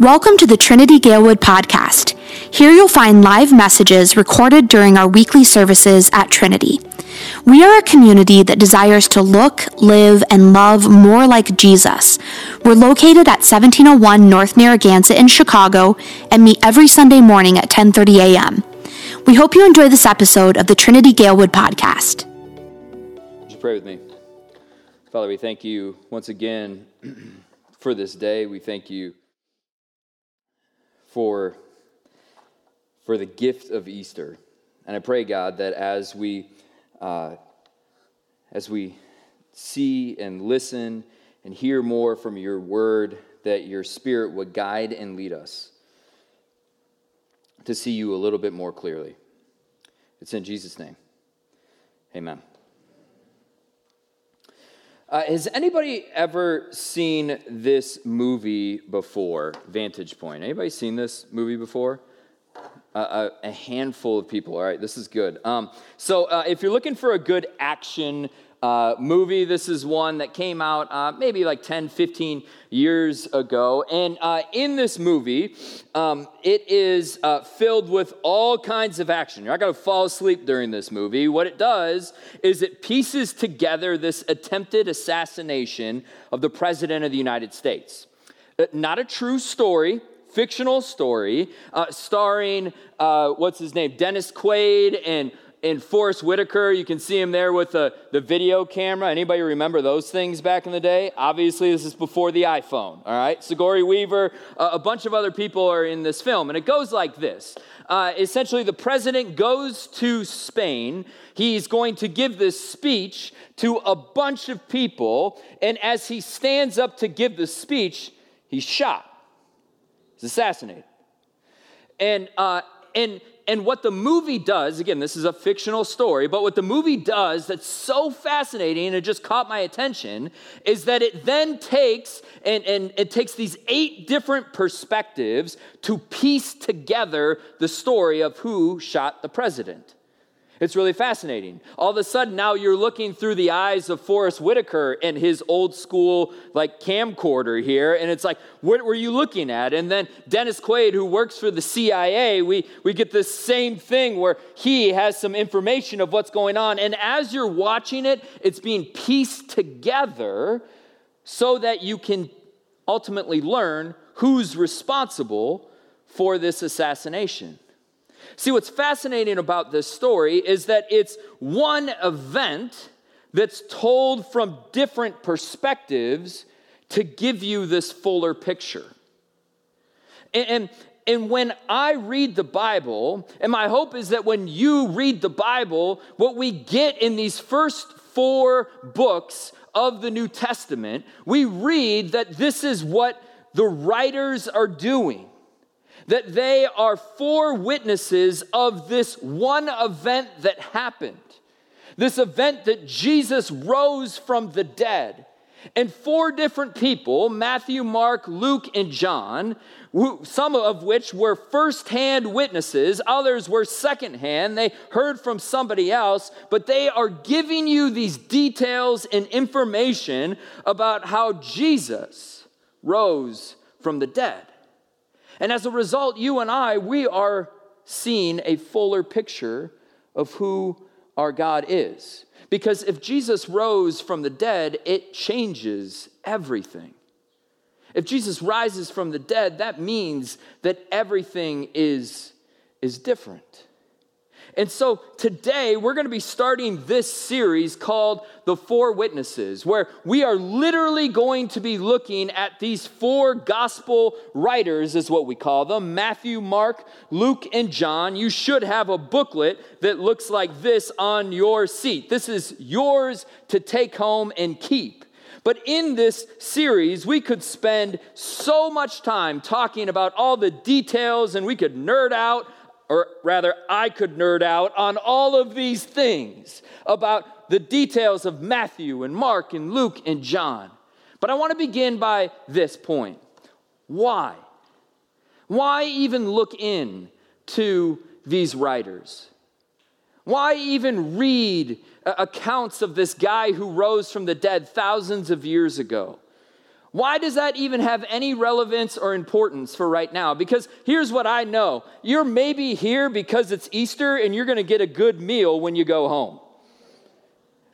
Welcome to the Trinity Galewood podcast. Here you'll find live messages recorded during our weekly services at Trinity. We are a community that desires to look, live, and love more like Jesus. We're located at 1701 North Narragansett in Chicago and meet every Sunday morning at 10:30 a.m. We hope you enjoy this episode of the Trinity Galewood podcast. Would you pray with me? Father, we thank you once again for this day. We thank you for, for the gift of Easter. And I pray, God, that as we, uh, as we see and listen and hear more from your word, that your spirit would guide and lead us to see you a little bit more clearly. It's in Jesus' name. Amen. Uh, has anybody ever seen this movie before? Vantage Point. Anybody seen this movie before? Uh, a, a, handful of people. All right, this is good. Um, so, uh, if you're looking for a good action uh, movie. This is one that came out uh, maybe like 10, 15 years ago. And uh, in this movie, um, it is uh, filled with all kinds of action. You're not going to fall asleep during this movie. What it does is it pieces together this attempted assassination of the President of the United States. Uh, not a true story fictional story starring what's his name dennis quaid and in Forest Whitaker, you can see him there with the, the video camera. Anybody remember those things back in the day? Obviously, this is before the iPhone, all right? Sigourney Weaver, uh, a bunch of other people are in this film. And it goes like this uh, Essentially, the president goes to Spain. He's going to give this speech to a bunch of people. And as he stands up to give the speech, he's shot, he's assassinated. And, uh, and and what the movie does, again, this is a fictional story, but what the movie does that's so fascinating and it just caught my attention is that it then takes and, and it takes these eight different perspectives to piece together the story of who shot the president. It's really fascinating. All of a sudden, now you're looking through the eyes of Forest Whitaker and his old school like camcorder here, and it's like, what were you looking at? And then Dennis Quaid, who works for the CIA, we, we get this same thing where he has some information of what's going on. And as you're watching it, it's being pieced together so that you can ultimately learn who's responsible for this assassination. See, what's fascinating about this story is that it's one event that's told from different perspectives to give you this fuller picture. And, and, and, when I read the Bible, and my hope is that when you read the Bible, what we get in these first four books of the New Testament, we read that this is what the writers are doing that they are four witnesses of this one event that happened. This event that Jesus rose from the dead. And four different people Matthew, Mark, Luke, and John, some of which were firsthand witnesses, others were secondhand. They heard from somebody else, but they are giving you these details and information about how Jesus rose from the dead. And as a result, you and I, we are seeing a fuller picture of who our God is. Because if Jesus rose from the dead, it changes everything. If Jesus rises from the dead, that means that everything is, is different. And so today we're going to be starting this series called The Four Witnesses, where we are literally going to be looking at these four gospel writers, is what we call them Matthew, Mark, Luke, and John. You should have a booklet that looks like this on your seat. This is yours to take home and keep. But in this series, we could spend so much time talking about all the details and we could nerd out or rather, I could nerd out on all of these things about the details of Matthew and Mark and Luke and John. But I want to begin by this point why? Why even look in to these writers? Why even read accounts of this guy who rose from the dead thousands of years ago? Why does that even have any relevance or importance for right now? Because here's what I know you're maybe here because it's Easter and you're going to get a good meal when you go home.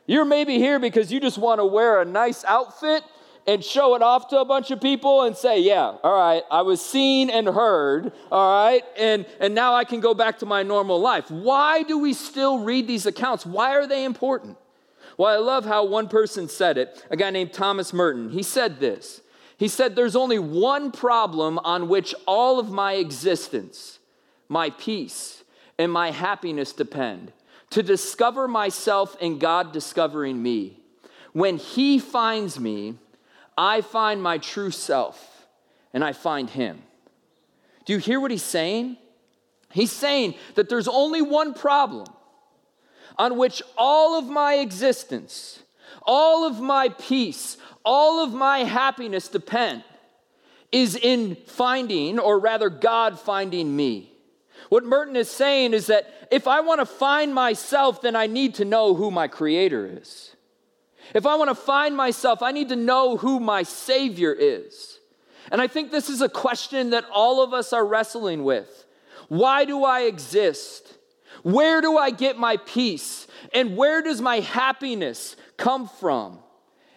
You're maybe here because you just want to wear a nice outfit and show it off to a bunch of people and say, Yeah, all right, I was seen and heard, all right, and, and now I can go back to my normal life. Why do we still read these accounts? Why are they important? Well, I love how one person said it, a guy named Thomas Merton. He said this He said, There's only one problem on which all of my existence, my peace, and my happiness depend to discover myself and God discovering me. When He finds me, I find my true self and I find Him. Do you hear what He's saying? He's saying that there's only one problem on which all of my existence, all of my peace, all of my happiness depend is in finding, or rather, God finding me. What Merton is saying is that if I want to find myself, then I need to know who my Creator is. If I want to find myself, I need to know who my Savior is. And I think this is a question that all of us are wrestling with. Why do I exist? Where do I get my peace? And where does my happiness come from?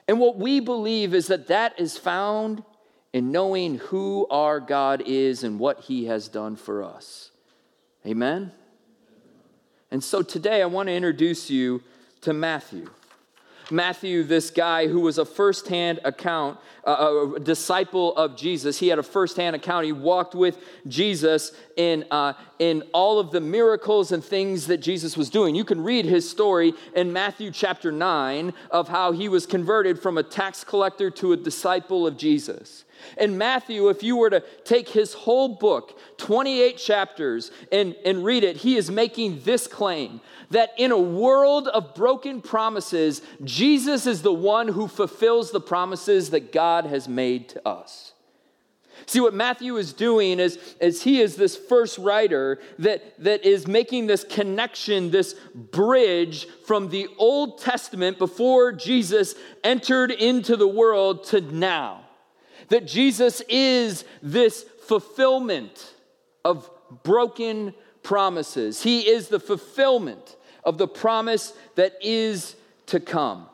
And what we believe is that that is found in knowing who our God is and what He has done for us. Amen? And so today I want to introduce you to Matthew. Matthew, this guy who was a firsthand account, uh, a disciple of Jesus, he had a firsthand account. He walked with Jesus in, uh, in all of the miracles and things that Jesus was doing. You can read his story in Matthew chapter 9 of how he was converted from a tax collector to a disciple of Jesus. In Matthew, if you were to take his whole book, 28 chapters, and, and read it, he is making this claim that in a world of broken promises, Jesus is the one who fulfills the promises that God has made to us. See, what Matthew is doing is, is he is this first writer that, that is making this connection, this bridge from the Old Testament before Jesus entered into the world to now. That Jesus is this fulfillment of broken promises. He is the fulfillment of the promise that is to come.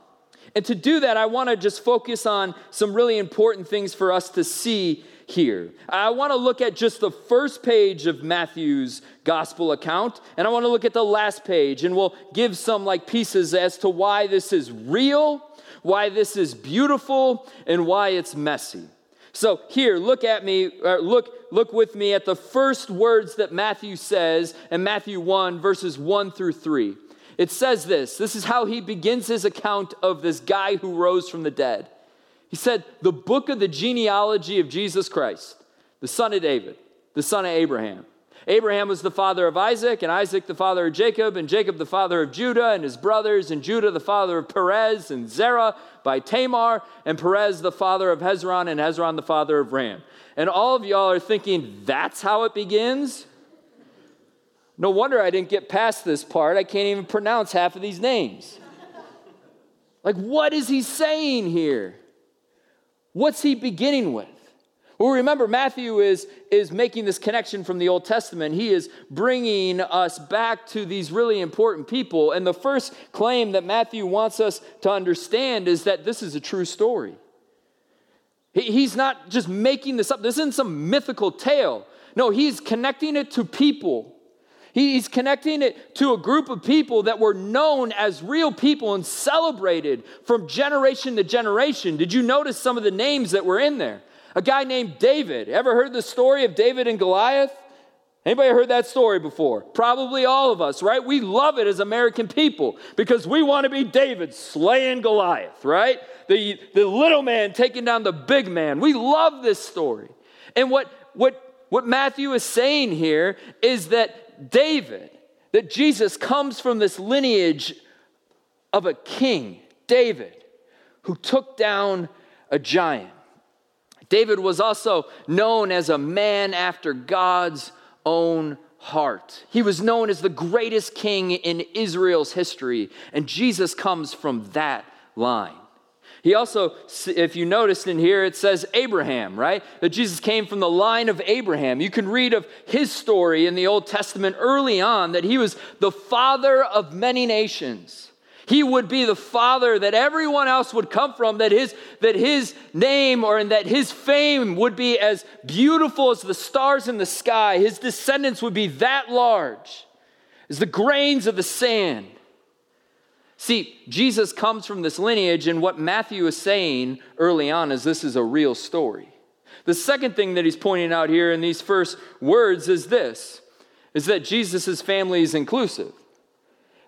And to do that, I want to just focus on some really important things for us to see here. I want to look at just the first page of Matthew's gospel account, and I want to look at the last page, and we'll give some like pieces as to why this is real, why this is beautiful, and why it's messy. So here, look at me, look, look with me at the first words that Matthew says in Matthew 1, verses 1 through 3. It says this this is how he begins his account of this guy who rose from the dead. He said, The book of the genealogy of Jesus Christ, the son of David, the son of Abraham. Abraham was the father of Isaac, and Isaac the father of Jacob, and Jacob the father of Judah and his brothers, and Judah the father of Perez and Zerah by Tamar, and Perez the father of Hezron, and Hezron the father of Ram. And all of y'all are thinking, that's how it begins? No wonder I didn't get past this part. I can't even pronounce half of these names. like, what is he saying here? What's he beginning with? Well, remember, Matthew is, is making this connection from the Old Testament. He is bringing us back to these really important people. And the first claim that Matthew wants us to understand is that this is a true story. He, he's not just making this up, this isn't some mythical tale. No, he's connecting it to people. He's connecting it to a group of people that were known as real people and celebrated from generation to generation. Did you notice some of the names that were in there? A guy named David. Ever heard the story of David and Goliath? Anybody heard that story before? Probably all of us, right? We love it as American people because we want to be David slaying Goliath, right? The, the little man taking down the big man. We love this story. And what, what, what Matthew is saying here is that David, that Jesus comes from this lineage of a king, David, who took down a giant. David was also known as a man after God's own heart. He was known as the greatest king in Israel's history, and Jesus comes from that line. He also, if you noticed in here, it says Abraham, right? That Jesus came from the line of Abraham. You can read of his story in the Old Testament early on that he was the father of many nations. He would be the father that everyone else would come from, that his, that his name or that his fame would be as beautiful as the stars in the sky. His descendants would be that large as the grains of the sand. See, Jesus comes from this lineage, and what Matthew is saying early on is this is a real story. The second thing that he's pointing out here in these first words is this is that Jesus' family is inclusive.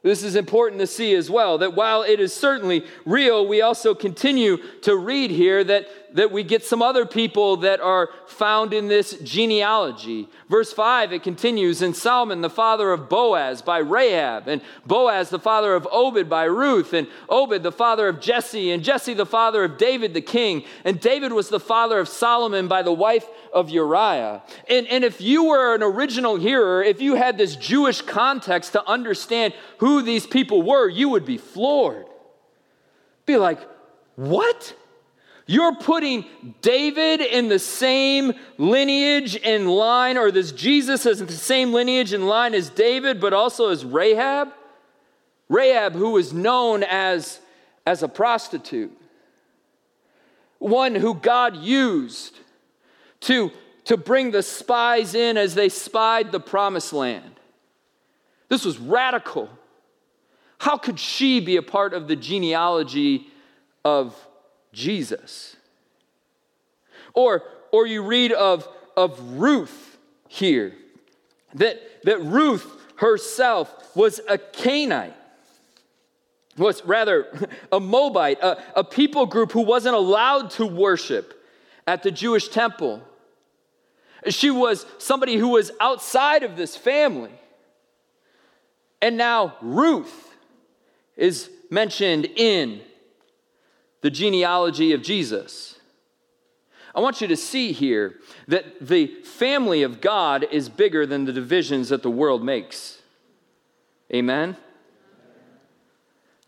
This is important to see as well that while it is certainly real, we also continue to read here that that we get some other people that are found in this genealogy. Verse 5, it continues, and Solomon, the father of Boaz by Rahab, and Boaz, the father of Obed by Ruth, and Obed, the father of Jesse, and Jesse, the father of David the king, and David was the father of Solomon by the wife of Uriah. And, and if you were an original hearer, if you had this Jewish context to understand who these people were, you would be floored. Be like, what? You're putting David in the same lineage and line, or this Jesus as the same lineage and line as David, but also as Rahab. Rahab, who was known as, as a prostitute, one who God used to, to bring the spies in as they spied the promised land. This was radical. How could she be a part of the genealogy of Jesus. Or, or you read of, of Ruth here, that, that Ruth herself was a Canaanite, was rather a Moabite, a, a people group who wasn't allowed to worship at the Jewish temple. She was somebody who was outside of this family. And now Ruth is mentioned in the genealogy of Jesus. I want you to see here that the family of God is bigger than the divisions that the world makes. Amen?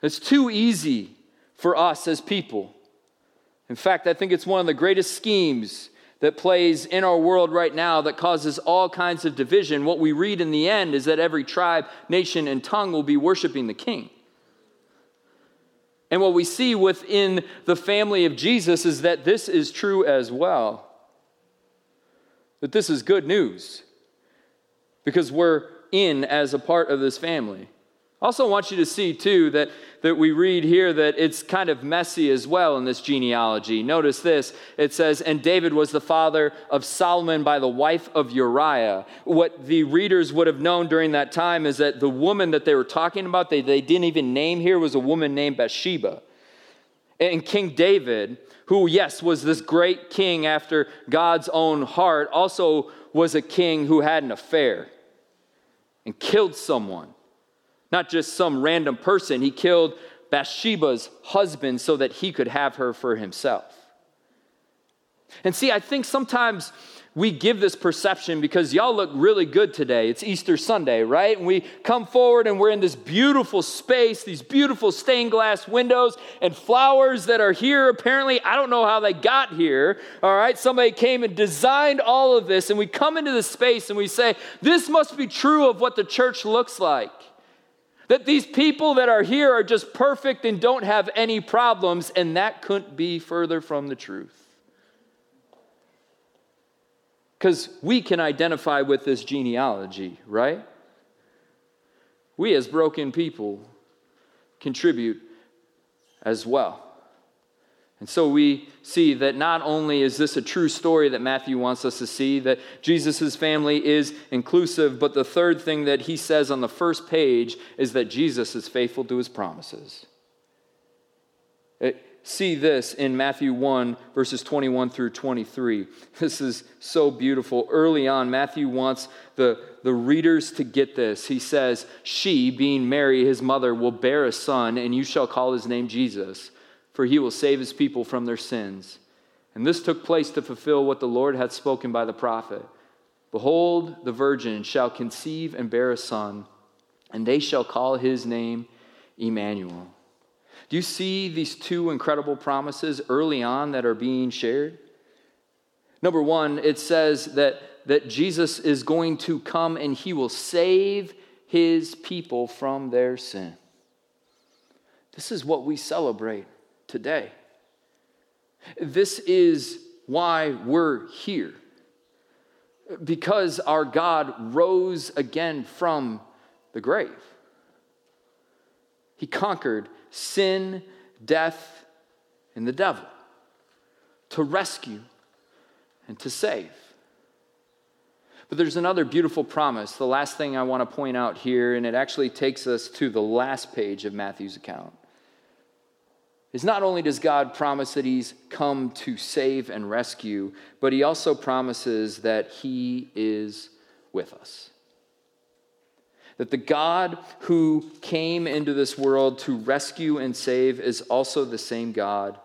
It's too easy for us as people. In fact, I think it's one of the greatest schemes that plays in our world right now that causes all kinds of division. What we read in the end is that every tribe, nation, and tongue will be worshiping the king. And what we see within the family of Jesus is that this is true as well. That this is good news because we're in as a part of this family. I also want you to see, too, that, that we read here that it's kind of messy as well in this genealogy. Notice this it says, And David was the father of Solomon by the wife of Uriah. What the readers would have known during that time is that the woman that they were talking about, they, they didn't even name here, was a woman named Bathsheba. And King David, who, yes, was this great king after God's own heart, also was a king who had an affair and killed someone not just some random person. He killed Bathsheba's husband so that he could have her for himself. And see, I think sometimes we give this perception because y'all look really good today. It's Easter Sunday, right? And we come forward and we're in this beautiful space, these beautiful stained glass windows and flowers that are here. Apparently, I don't know how they got here. All right, somebody came and designed all of this, and we come into the space and we say, This must be true of what the church looks like. That these people that are here are just perfect and don't have any problems, and that couldn't be further from the truth. Because we can identify with this genealogy, right? We, as broken people, contribute as well. And so we see that not only is this a true story that Matthew wants us to see, that Jesus' family is inclusive, but the third thing that he says on the first page is that Jesus is faithful to his promises. Uh, see this in Matthew 1, verses 21 through 23. This is so beautiful. Early on, Matthew wants the, the readers to get this. He says, She, being Mary, his mother, will bear a son, and you shall call his name Jesus for he will save his people from their sins. And this took place to fulfill what the Lord had spoken by the prophet Behold, the virgin shall conceive and bear a son, and they shall call his name Emmanuel. Do you see these two incredible promises early on that are being shared? Number one, it says that, that Jesus is going to come and he will save his people from their sin. This is what we celebrate today. This is why we're here. Because our God rose again from the grave. He conquered sin, death, and the devil to rescue and to save. But there's another beautiful promise, the last thing I want to point out here, and it actually takes us to the last page of Matthew's account. Is not only does God promise that He's come to save and rescue, but He also promises that He is with us. That the God who came into this world to rescue and save is also the same God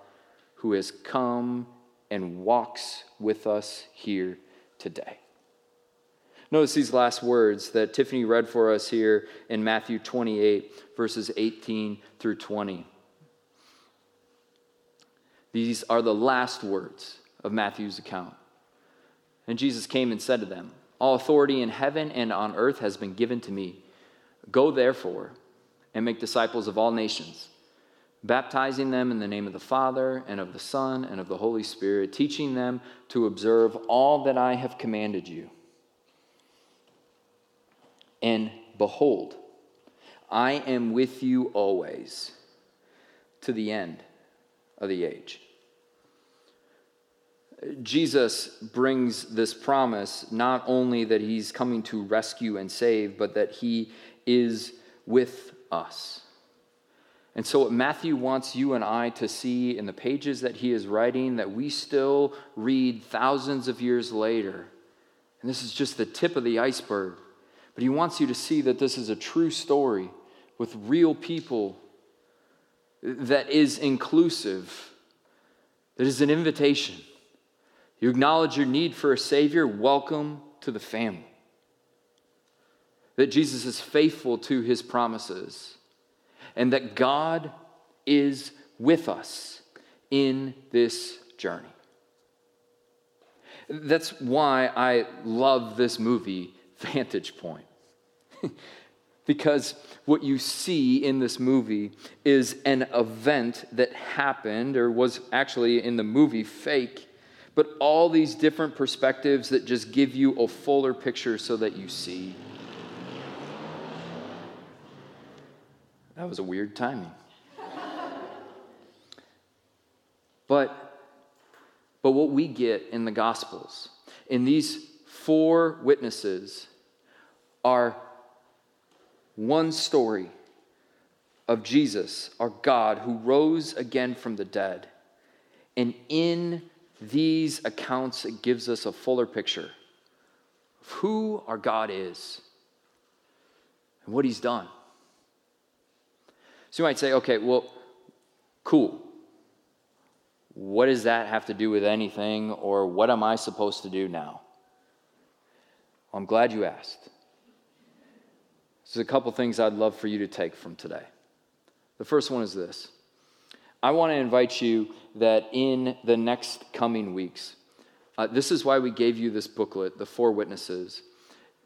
who has come and walks with us here today. Notice these last words that Tiffany read for us here in Matthew 28, verses 18 through 20. These are the last words of Matthew's account. And Jesus came and said to them, All authority in heaven and on earth has been given to me. Go therefore and make disciples of all nations, baptizing them in the name of the Father and of the Son and of the Holy Spirit, teaching them to observe all that I have commanded you. And behold, I am with you always to the end of the age. Jesus brings this promise not only that he's coming to rescue and save, but that he is with us. And so, what Matthew wants you and I to see in the pages that he is writing, that we still read thousands of years later, and this is just the tip of the iceberg, but he wants you to see that this is a true story with real people that is inclusive, that is an invitation. You acknowledge your need for a Savior, welcome to the family. That Jesus is faithful to his promises, and that God is with us in this journey. That's why I love this movie, Vantage Point. because what you see in this movie is an event that happened or was actually in the movie fake, but all these different perspectives that just give you a fuller picture so that you see. That was a weird timing. but, but what we get in the Gospels, in these four witnesses, are one story of Jesus, our God, who rose again from the dead. And in these accounts, it gives us a fuller picture of who our God is and what he's done. So you might say, okay, well, cool. What does that have to do with anything, or what am I supposed to do now? I'm glad you asked. There's a couple things I'd love for you to take from today. The first one is this I want to invite you that in the next coming weeks, uh, this is why we gave you this booklet, The Four Witnesses.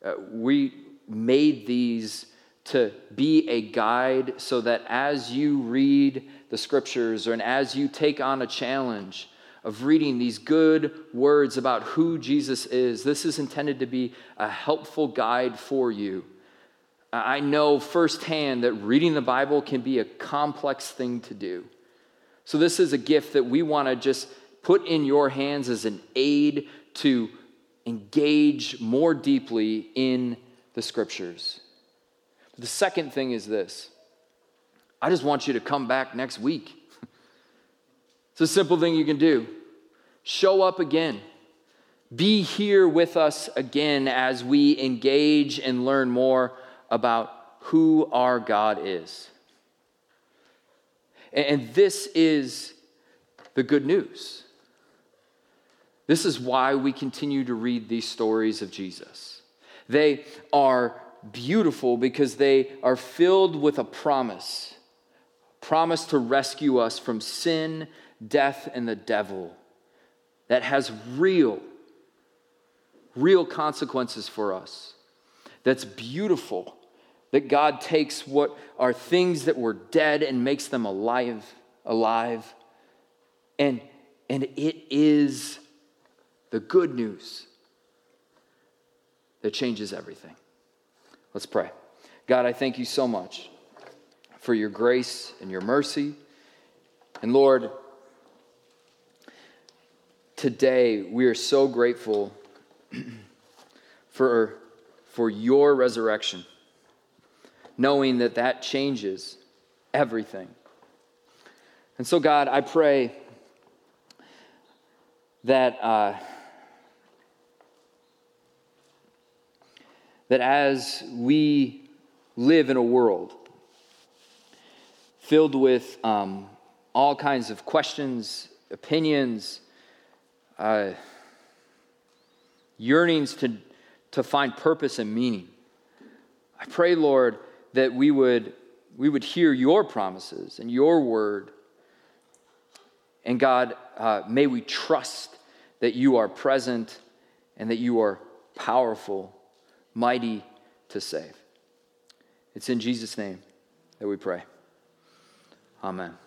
Uh, we made these to be a guide so that as you read the scriptures or and as you take on a challenge of reading these good words about who Jesus is, this is intended to be a helpful guide for you I know firsthand that reading the Bible can be a complex thing to do. So, this is a gift that we want to just put in your hands as an aid to engage more deeply in the scriptures. The second thing is this I just want you to come back next week. It's a simple thing you can do. Show up again. Be here with us again as we engage and learn more about who our God is. And this is the good news. This is why we continue to read these stories of Jesus. They are beautiful because they are filled with a promise promise to rescue us from sin, death, and the devil, that has real, real consequences for us, that's beautiful, that God takes what are things that were dead and makes them alive, alive. And, and it is the good news that changes everything. Let's pray. God, I thank you so much for your grace and your mercy. And Lord, today we are so grateful for, for your resurrection, knowing that that changes everything. And so, God, I pray that. Uh, that as we live in a world filled with um, all kinds of questions, opinions, uh, yearnings to, to find purpose and meaning, I pray, Lord, that we would, we would hear your promises and your word. And God, uh, may we trust that you are present and that you are powerful mighty to save. It's in Jesus' name that we pray. Amen.